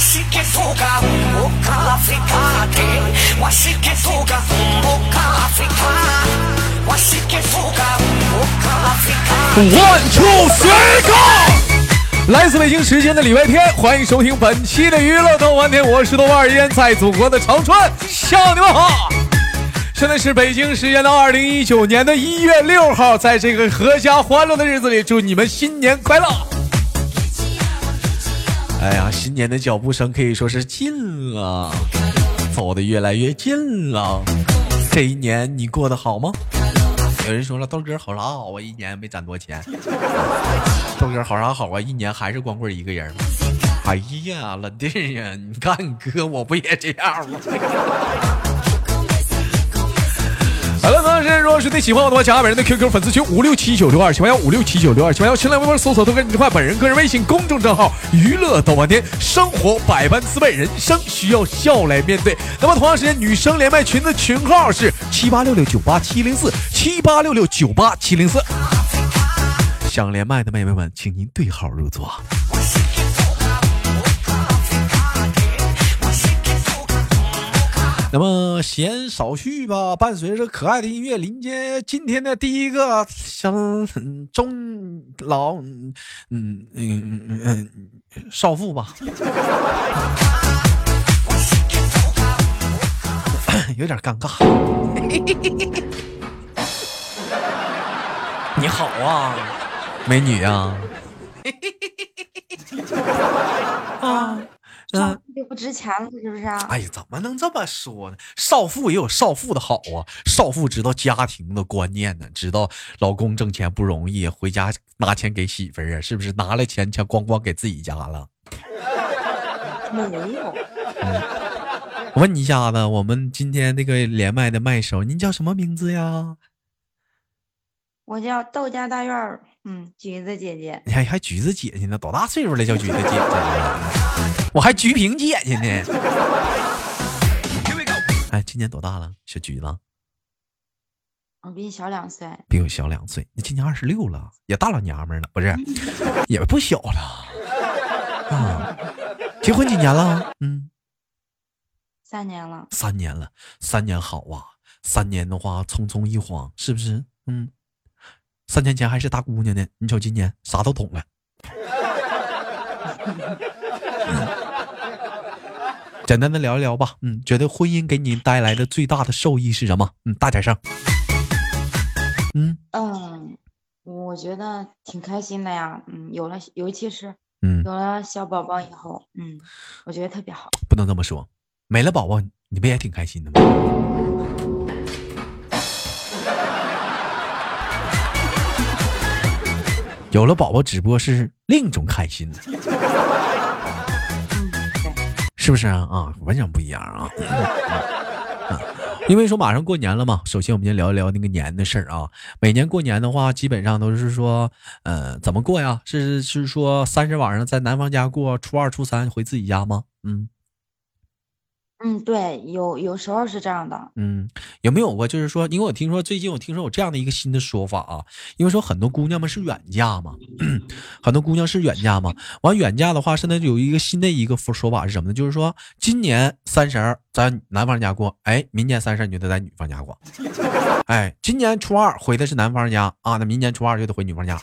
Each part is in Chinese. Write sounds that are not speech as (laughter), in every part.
One two three go！来自北京时间的礼拜天，欢迎收听本期的娱乐逗翻天，我是豆瓣儿，依然在祖国的长春向你们好。现在是北京时间的二零一九年的一月六号，在这个阖家欢乐的日子里，祝你们新年快乐！哎呀，新年的脚步声可以说是近了，走的越来越近了。这一年你过得好吗？有人说了，豆哥好啥好啊？一年没攒多钱。豆哥好啥好啊？一年还是光棍一个人。哎呀，老弟呀，你看你哥，我不也这样吗？好了，同时如果是你喜欢我的话，加本人的 QQ 粉丝群五六七九六二七八幺五六七九六二七八幺，新浪微博搜索豆哥你这块本人个人微信公众账号娱乐豆瓣天，生活百般滋味，人生需要笑来面对。那么同样时间，女生连麦群的群号是七八六六九八七零四七八六六九八七零四。想连麦的妹妹们，请您对号入座。那么闲少叙吧，伴随着可爱的音乐，临接今天的第一个相中老嗯嗯嗯嗯少妇吧，(coughs) 有点尴尬。(laughs) 你好啊，美女啊，啊。(laughs) 嗯，就不值钱了，是不是啊？哎呀，怎么能这么说呢？少妇也有少妇的好啊，少妇知道家庭的观念呢，知道老公挣钱不容易，回家拿钱给媳妇儿啊，是不是？拿了钱钱咣咣给自己家了？(laughs) 没有。我问你一下子，我们今天那个连麦的麦手，您叫什么名字呀？我叫窦家大院儿，嗯，橘子姐姐。你还还橘子姐姐呢？多大岁数了叫橘子姐姐？(laughs) 我还橘萍姐姐呢，哎，今年多大了，小橘子？我比你小两岁，比我小两岁。你今年二十六了，也大老娘们了，不是？(laughs) 也不小了。啊，结婚几年了？嗯，三年了。三年了，三年好啊！三年的话，匆匆一晃，是不是？嗯，三年前还是大姑娘呢，你瞅今年啥都懂了。(laughs) 简单的聊一聊吧，嗯，觉得婚姻给你带来的最大的受益是什么？嗯，大点声。嗯嗯，我觉得挺开心的呀，嗯，有了，尤其是嗯有了小宝宝以后，嗯，我觉得特别好。不能这么说，没了宝宝，你不也挺开心的吗？有了宝宝，只不过是另一种开心呢。是不是啊？啊，完全不一样啊！因为说马上过年了嘛，首先我们先聊一聊那个年的事儿啊。每年过年的话，基本上都是说，呃，怎么过呀？是是说三十晚上在男方家过，初二、初三回自己家吗？嗯。嗯，对，有有时候是这样的。嗯，有没有过就是说，因为我听说最近我听说有这样的一个新的说法啊，因为说很多姑娘们是远嫁嘛，(clears throat) 很多姑娘是远嫁嘛。完远嫁的话，现在有一个新的一个说法是什么呢？就是说今年三十在男方家过，哎，明年三十你就得在女方家过。哎，今年初二回的是男方家啊，那明年初二就得回女方家。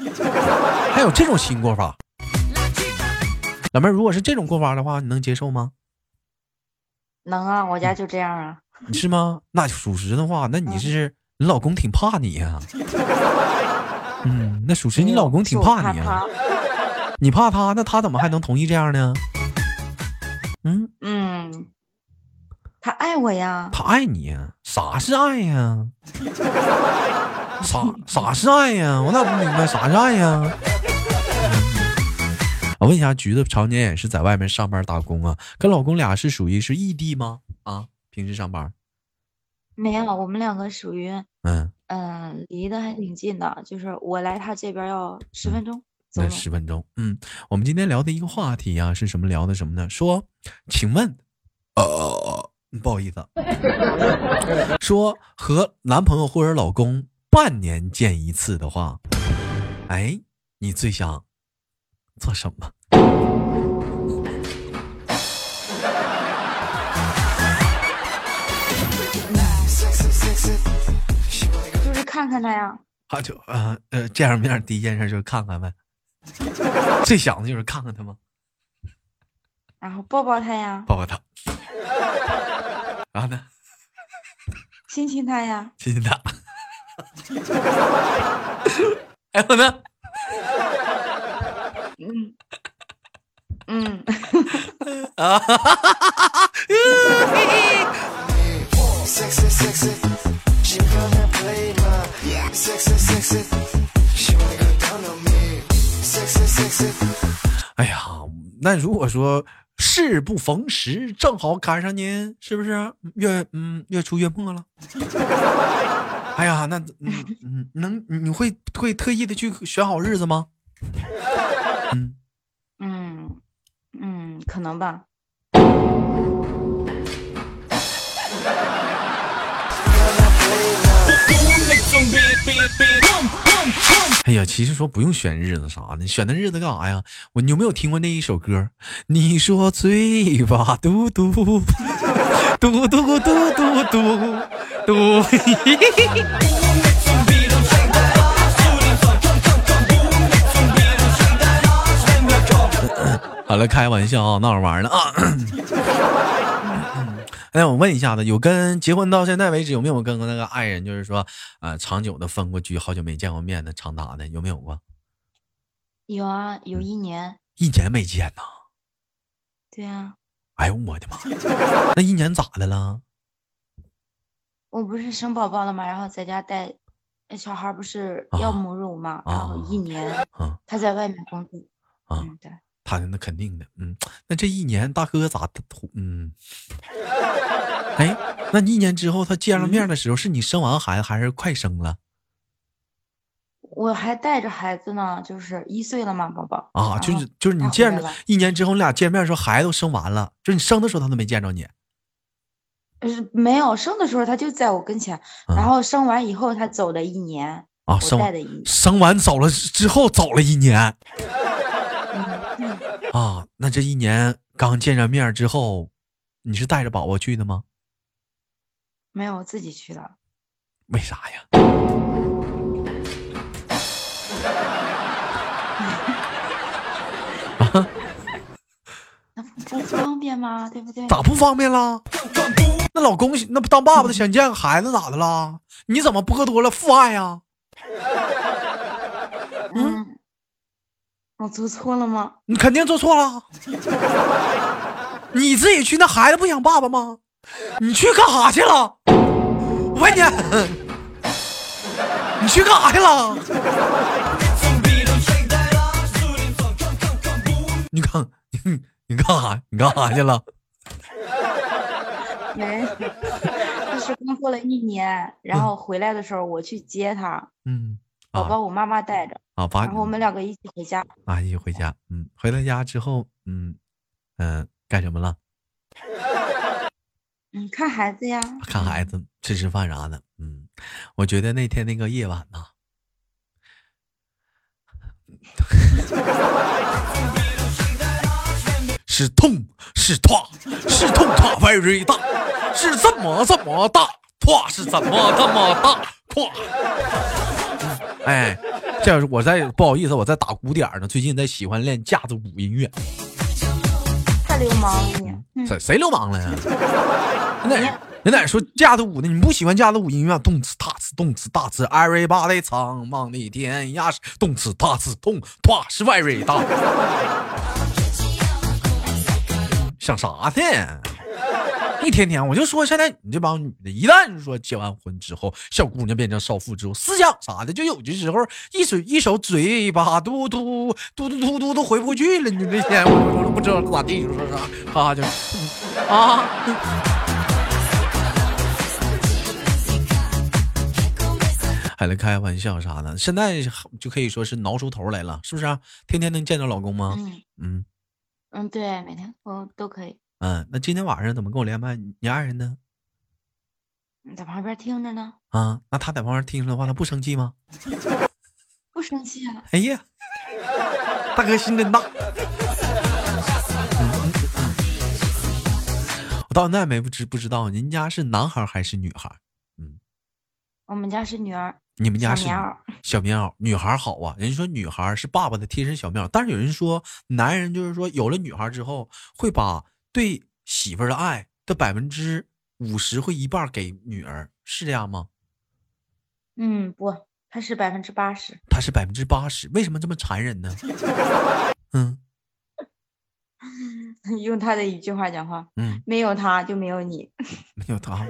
还有这种新过法，老妹儿，如果是这种过法的话，你能接受吗？能啊，我家就这样啊。(laughs) 是吗？那属实的话，那你是你老公挺怕你呀。(laughs) 嗯，那属实你老公挺怕你啊。你怕他，那他怎么还能同意这样呢？嗯嗯，他爱我呀。他爱你呀？啥是爱呀？(laughs) 啥啥是爱呀？我咋不明白啥是爱呀？我问一下，橘子常年也是在外面上班打工啊，跟老公俩是属于是异地吗？啊，平时上班？没有，我们两个属于嗯嗯，离得还挺近的，就是我来他这边要十分钟。那十分钟，嗯，我们今天聊的一个话题啊，是什么？聊的什么呢？说，请问，呃，不好意思，(laughs) 说和男朋友或者老公半年见一次的话，哎，你最想？做什么？就是看看他呀。好久呃呃，见上面第一件事就是看看呗。(laughs) 最想的就是看看他吗？然后抱抱他呀，抱抱他。然后呢，亲亲他呀，亲亲他。(laughs) 还有呢。嗯嗯啊哈哈哈哈哈！(laughs) 哎呀，那如果说事不逢时，正好赶上您，是不是月嗯月初月末了？(laughs) 哎呀，那嗯嗯能你会会特意的去选好日子吗？(laughs) 嗯嗯嗯，可能吧。(laughs) 哎呀，其实说不用选日子啥的，选那日子干啥呀？我你有没有听过那一首歌？你说醉吧，嘟嘟嘟嘟嘟嘟嘟嘟。好了，开玩笑啊，闹着玩呢啊。(laughs) 哎，我问一下子，有跟结婚到现在为止，有没有跟那个爱人，就是说，呃，长久的分过居，好久没见过面的，长达的，有没有过？有啊，有一年。一年没见呐？对啊。哎呦我的妈！那一年咋的了？我不是生宝宝了吗？然后在家带，小孩不是要母乳吗？然后一年，他在外面工作。嗯，对。他那肯定的，嗯，那这一年大哥咋的？嗯，哎，那一年之后他见了面的时候，是你生完孩子还是快生了？我还带着孩子呢，就是一岁了嘛，宝宝啊，就是就是你见着一年之后，你俩见面的时候，孩子都生完了，就是你生的时候他都没见着你。是没有生的时候他就在我跟前，然后生完以后他走了一年啊，生生完走了之后走了一年。啊，那这一年刚见着面之后，你是带着宝宝去的吗？没有，我自己去的。为啥呀？(laughs) 那不方便吗？对不对？咋不方便了？那老公那不当爸爸的想见个孩子咋的了？你怎么剥夺了父爱呀？嗯。我做错了吗？你肯定做错了。你自己去，那孩子不想爸爸吗？你去干啥去了？我问你，你去干啥去了？你干你你干啥？你干啥去了？没，就是工作了一年，然后回来的时候我去接他。嗯。宝宝我妈妈带着啊，然后我们两个一起回家啊，一起回家。嗯，回到家之后，嗯嗯，干什么了？(laughs) 嗯，看孩子呀，看孩子，吃吃饭啥的。嗯，我觉得那天那个夜晚呐，(laughs) 是痛是痛是痛痛 very 大，是这么这么大，跨是怎么这么大，痛。哎，这样我在不好意思，我在打鼓点呢。最近在喜欢练架子鼓音乐，太流氓了你！谁谁流氓了呀？(laughs) 人哪人哪说架子鼓呢？你不喜欢架子鼓音乐？动次打次，动次打次，everybody 唱，望的天涯是动次打次，动啪是 very 大，(laughs) 想啥呢？一天天我就说，现在你这帮女的，一旦说结完婚之后，小姑娘变成少妇之后，思想啥的，就有的时候一嘴一手嘴巴嘟嘟嘟嘟嘟嘟都回不去了。你这天我都不知道咋地，你说啥，哈哈就啊，还来开玩笑啥的。现在就可以说是挠出头来了，是不是？天天能见着老公吗？嗯嗯，对，每天都都可以。嗯，那今天晚上怎么跟我连麦？你爱人呢？你在旁边听着呢。啊，那他在旁边听着的话，他不生气吗？(laughs) 不生气啊。哎呀，大哥心真大。我到现在没不知不知道，您家是男孩还是女孩？嗯，我们家是女儿。你们家是小棉袄，女孩好啊。人家说女孩是爸爸的贴身小棉袄，但是有人说男人就是说有了女孩之后，会把对媳妇儿的爱的百分之五十会一半给女儿，是这样吗？嗯，不，他是百分之八十。他是百分之八十，为什么这么残忍呢？嗯，(laughs) 用他的一句话讲话，嗯，没有他就没有你，没有他。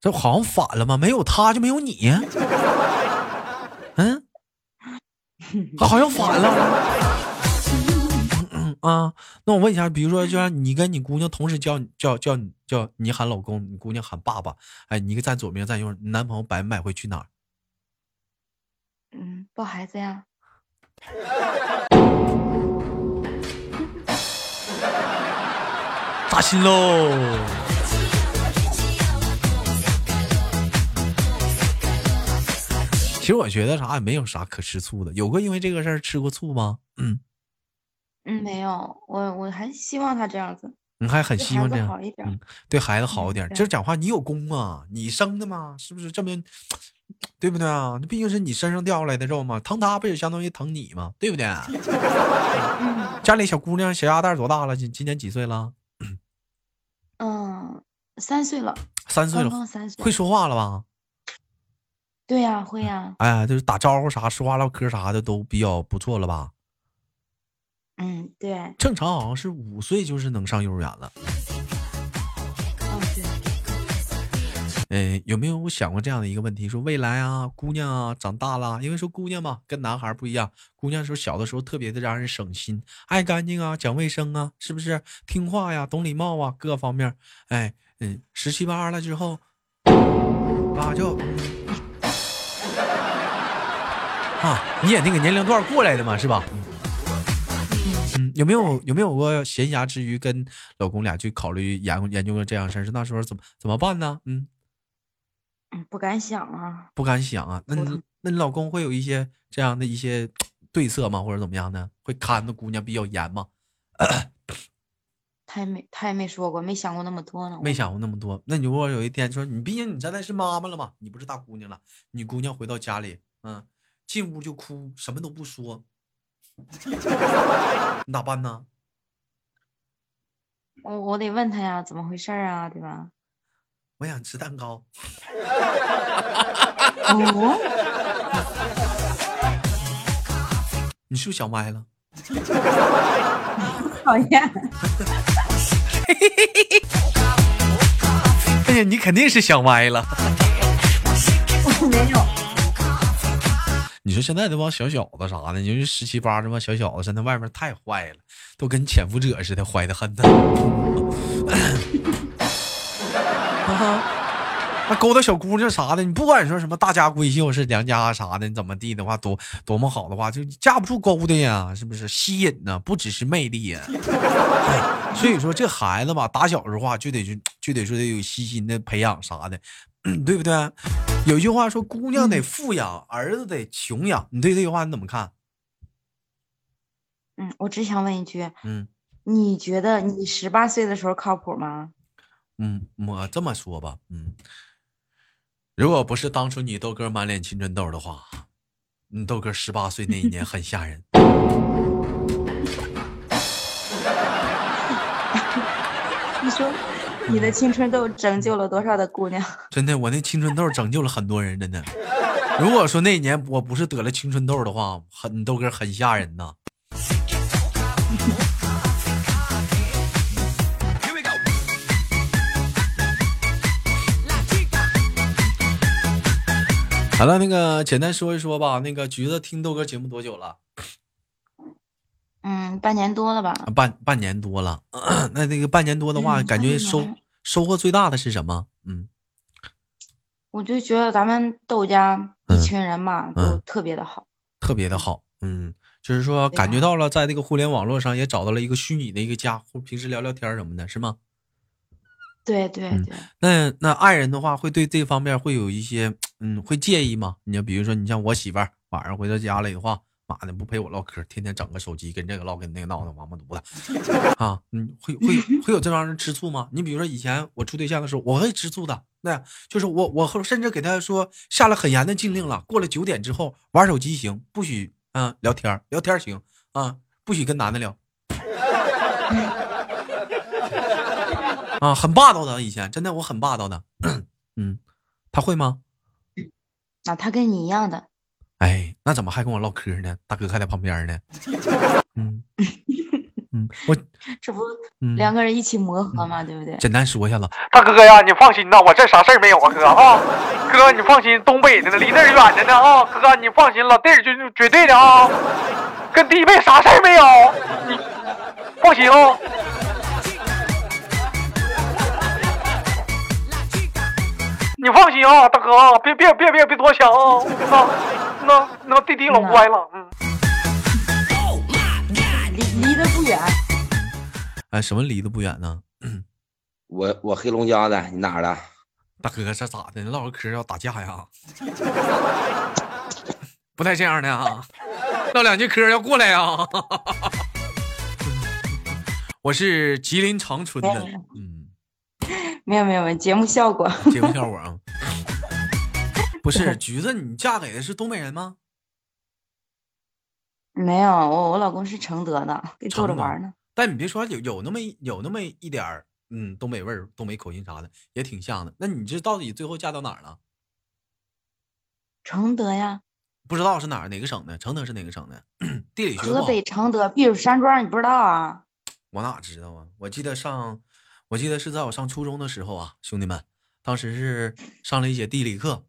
这好像反了吗？没有他就没有你。嗯，(laughs) 好像反了。啊，那我问一下，比如说，就像你跟你姑娘同时叫叫叫叫你喊老公，你姑娘喊爸爸，哎，你一个站左边，站右，你男朋友百分百会去哪儿？嗯，抱孩子呀。(laughs) 扎心喽！其实我觉得啥也没有啥可吃醋的，有过因为这个事儿吃过醋吗？嗯嗯，没有，我我还希望他这样子，你还很希望这样，嗯，对孩子好一点。就是讲话，你有功啊，你生的嘛，是不是？证明对不对啊？那毕竟是你身上掉下来的肉嘛，疼他不也相当于疼你嘛？对不对？(laughs) 家里小姑娘小鸭蛋多大了？今今年几岁了？嗯，三岁了，三岁了，三岁，会说话了吧？对呀，会呀。哎，就是打招呼啥、说话唠嗑啥的都比较不错了吧？嗯，对。正常好像是五岁就是能上幼儿园了。哦，对。嗯，有没有想过这样的一个问题？说未来啊，姑娘啊长大了，因为说姑娘嘛跟男孩不一样，姑娘说小的时候特别的让人省心，爱干净啊，讲卫生啊，是不是？听话呀，懂礼貌啊，各方面。哎，嗯，十七八了之后，啊就。(laughs) 啊，你也那个年龄段过来的嘛，是吧？嗯，有没有有没有过闲暇之余跟老公俩去考虑研研究过这样事儿？是那时候怎么怎么办呢？嗯，不敢想啊，不敢想啊。那你那你老公会有一些这样的一些对策吗？或者怎么样呢？会看着姑娘比较严吗？他也没他也没说过，没想过那么多呢。没想过那么多。那你如果有一天说你，毕竟你现在是妈妈了嘛，你不是大姑娘了，你姑娘回到家里，嗯。进屋就哭，什么都不说，你咋办呢？我我得问他呀，怎么回事啊，对吧？我想吃蛋糕。哦，(laughs) 你是不是想歪了？(laughs) 讨厌。(laughs) 哎呀，你肯定是想歪了。我没有。你说现在这帮小小子啥的，你说十七八这帮小小子，现在外面太坏了，都跟潜伏者似的，坏的很呢。(laughs) 那勾搭小姑娘啥的，你不管说什么大家闺秀是良家啥的，你怎么地的话，多多么好的话，就架不住勾搭呀，是不是？吸引呢，不只是魅力呀。所以说，这孩子吧，打小时候话就得就就得说得有细心的培养啥的。(clears throat) 对不对？有句话说，姑娘得富养，儿子得穷养。你对这句话你怎么看？嗯，我只想问一句，嗯，你觉得你十八岁的时候靠谱吗？嗯，我这么说吧，嗯，如果不是当初你豆哥满脸青春痘的话，你豆哥十八岁那一年很吓人。(laughs) (laughs) 你说。你的青春痘拯救了多少的姑娘？(laughs) 真的，我那青春痘拯救了很多人，真的。如果说那年我不是得了青春痘的话，很豆哥很吓人呐。好了，那个简单说一说吧。那个橘子听豆哥节目多久了？嗯，半年多了吧？半半年多了。(clears throat) 那那个半年多的话，感觉收收获最大的是什么？嗯，我就觉得咱们豆家一群人嘛，都特别的好，特别的好。嗯，就是说感觉到了，在这个互联网络上也找到了一个虚拟的一个家，或平时聊聊天什么的，是吗？对对对。那那爱人的话，会对这方面会有一些，嗯，会介意吗？你就比如说，你像我媳妇儿晚上回到家里的话。妈的不陪我唠嗑，天天整个手机跟这个唠跟那个闹的，王八犊子 (laughs) 啊！嗯，会会会有这帮人吃醋吗？你比如说以前我处对象的时候，我会吃醋的。那就是我我甚至给他说下了很严的禁令了，过了九点之后玩手机行，不许啊聊天聊天行啊，不许跟男的聊。啊，很霸道的，以前真的我很霸道的。(coughs) 嗯，他会吗？啊，他跟你一样的。哎，那怎么还跟我唠嗑呢？大哥还在旁边呢。嗯 (laughs) 嗯，我这不两个人一起磨合嘛，对不对？简单说一下子，大哥呀，你放心呐，我这啥事儿没有啊，哥啊，哥你放心，东北的呢，离那儿远着呢啊，哥你放心，老弟儿绝绝对的啊，跟弟妹啥事儿没有，你放心啊。你放心啊，大哥啊，别别别别别多想啊，那那那弟弟老乖了，嗯。离离得不远。哎，什么离得不远呢？我我黑龙江的，你哪儿的？大哥，这咋的？唠个嗑要打架呀？(laughs) 不带这样的啊！唠两句嗑要过来呀？(laughs) 我是吉林长春的，嗯。没有没有没有节目效果，节目效果 (laughs) 啊！(laughs) 不是橘子，你嫁给的是东北人吗？没有，我我老公是承德的，给逗着玩呢。但你别说，有有那么有那么一点儿，嗯，东北味儿、东北口音啥的，也挺像的。那你这到底最后嫁到哪儿了？承德呀。不知道是哪儿哪个省的？承德是哪个省的？(clears throat) 地理学河北承德避暑山庄，你不知道啊？我哪知道啊？我记得上。我记得是在我上初中的时候啊，兄弟们，当时是上了一节地理课，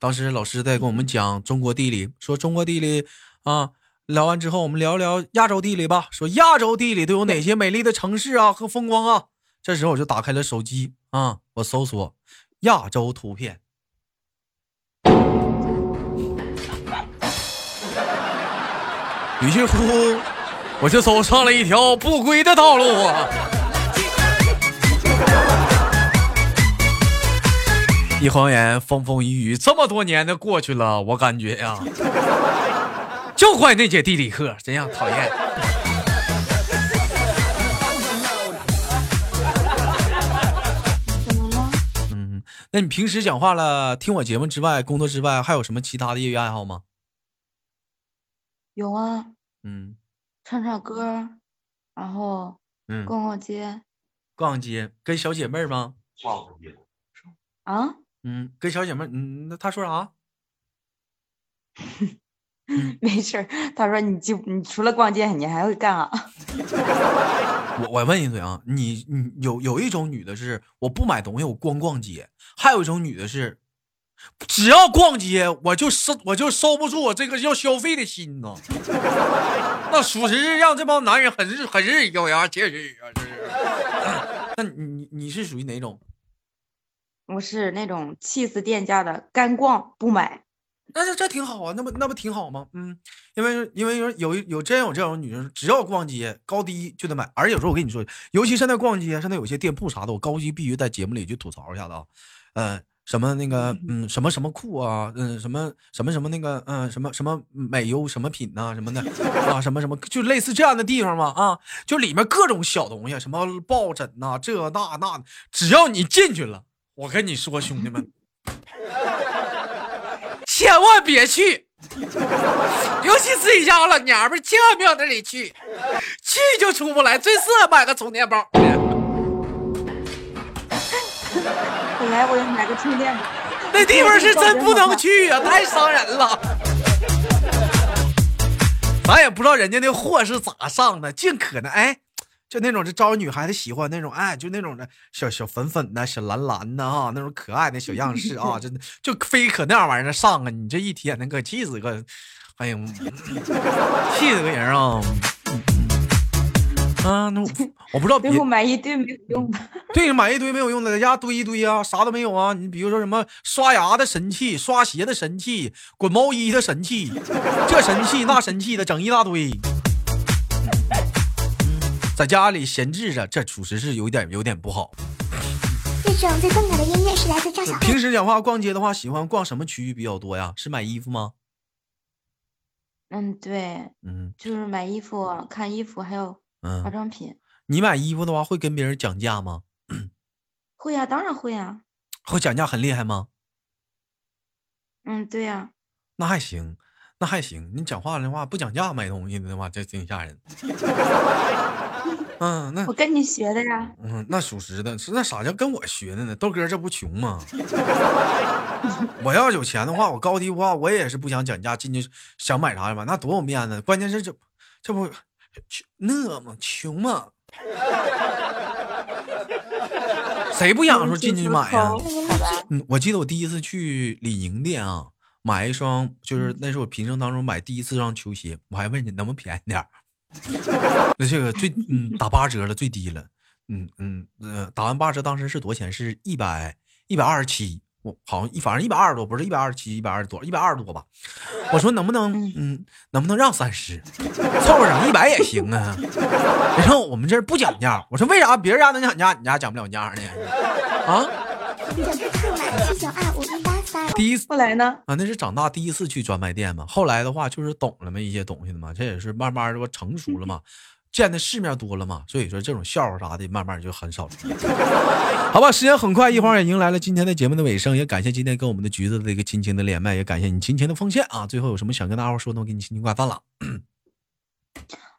当时老师在跟我们讲中国地理，说中国地理啊，聊完之后我们聊聊亚洲地理吧，说亚洲地理都有哪些美丽的城市啊和风光啊。这时候我就打开了手机啊，我搜索亚洲图片，于是乎我就走上了一条不归的道路啊。一晃眼，风风雨雨，这么多年的过去了，我感觉呀，就怪那节地理课，真让讨厌。嗯，那你平时讲话了，听我节目之外，工作之外，还有什么其他的业余爱好吗？有啊，嗯，唱唱歌，然后嗯，逛逛街，逛街，跟小姐妹吗？逛街，啊？嗯，跟小姐妹，嗯，那他说啥？(laughs) 没事他说你就你除了逛街，你还会干啥？(laughs) 我我问一嘴啊，你你有有一种女的是我不买东西，我光逛街；还有一种女的是只要逛街，我就收我就收不住我这个要消费的心呢。(laughs) 那属实是让这帮男人很是很是咬牙切齿啊！这是。(coughs) 那你你是属于哪种？我是那种气死店家的，干逛不买，那这这挺好啊，那不那不挺好吗？嗯，因为因为有有有真有这种女生，只要逛街高低就得买，而且有时候我跟你说，尤其现在逛街，现在有些店铺啥的，我高低必须在节目里去吐槽一下子啊，嗯，什么那个嗯什么什么裤啊，嗯什么什么什么那个嗯什么什么美优什么品呐什么的 (laughs) 啊什么什么就类似这样的地方嘛啊，就里面各种小东西，什么抱枕呐这那那，只要你进去了。我跟你说，兄弟们，(laughs) 千万别去，尤其自己家老娘们千万别往那里去，去就出不来。最适合买个充电宝。本来我要买个充电宝，那地方是真不能去呀，太伤人了。咱也不知道人家那货是咋上的，尽可能哎。就那种就招女孩子喜欢那种，哎，就那种的小小粉粉的、小蓝蓝的啊，那种可爱的小样式啊，真的就非可那样玩意儿上啊！你这一天能可气死个，哎呀，气死个人啊！啊，那我不知道，最后买一堆没有用的，对，买一堆没有用的，在家堆一堆啊，啥都没有啊。你比如说什么刷牙的神器、刷鞋的神器、滚毛衣的神器，这神器那神器的，整一大堆。在家里闲置着，这属实是有点有点不好。这种最动感的音乐是来自赵小平时讲话逛街的话，喜欢逛什么区域比较多呀？是买衣服吗？嗯，对，嗯就是买衣服、看衣服，还有化嗯，妆品。你买衣服的话会跟别人讲价吗？(clears throat) 会呀、当然会呀、会讲价很厉害吗？嗯，对呀、那还行，那还行。你讲话的话不讲价买东西的话，这挺吓人。(laughs) 嗯，那我跟你学的呀。嗯，那属实的，是那啥叫跟我学的呢？豆哥这不穷吗？(laughs) 我要有钱的话，我高低不话，我也是不想讲价，进去想买啥买，那多有面子。关键是这这不穷那吗？穷吗？谁不想说进去买呀、(laughs) 嗯，我记得我第一次去李宁店啊，买一双，就是那是我平生当中买第一次双球鞋，我还问你能不能便宜点儿。(laughs) 那这个最嗯打八折了，最低了，嗯嗯呃，打完八折当时是多少钱？是一百一百二十七，我好像一反正一百二十多，不是一百二十七，一百二十多，一百二十多吧。我说能不能嗯能不能让三十，凑合整一百也行啊。(laughs) 然后我们这儿不讲价，我说为啥别人家能讲价，你家讲不了价呢？(laughs) 啊？第一次后来呢？啊，那是长大第一次去专卖店嘛。后来的话，就是懂了嘛一些东西的嘛，这也是慢慢的不成熟了嘛，(laughs) 见的世面多了嘛，所以说这种笑话啥的，慢慢就很少出现。(laughs) 好吧，时间很快，一会儿也迎来了今天的节目的尾声，也感谢今天跟我们的橘子的一个亲情的连麦，也感谢你亲情的奉献啊。最后有什么想跟大伙说的，我给你轻轻挂断了。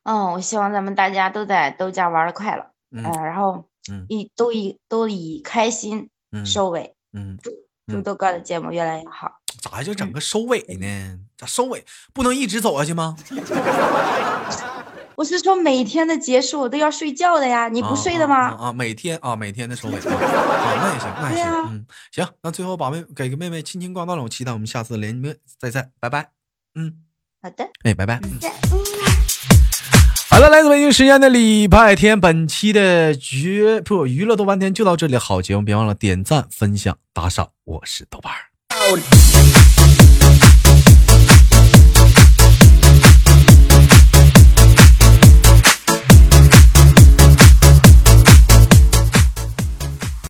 嗯，我希望咱们大家都在都家玩的快乐，嗯呃，然后嗯以都以都以开心嗯收尾，嗯，祝豆哥的节目越来越好。咋还就整个收尾呢？咋收尾不能一直走下去吗？(laughs) 我是说每天的结束我都要睡觉的呀，你不睡的啊吗？啊啊，每天啊，每天的收尾啊，啊那也行，那也行，啊嗯，行，那最后把妹给个妹妹亲亲挂断了，我期待我们下次连麦再见，拜拜，嗯，好的，哎，拜拜。嗯。好了，来自北京时间的礼拜天，本期的绝不娱乐豆瓣天就到这里，好节目别忘了点赞、分享、打赏，我是豆瓣儿。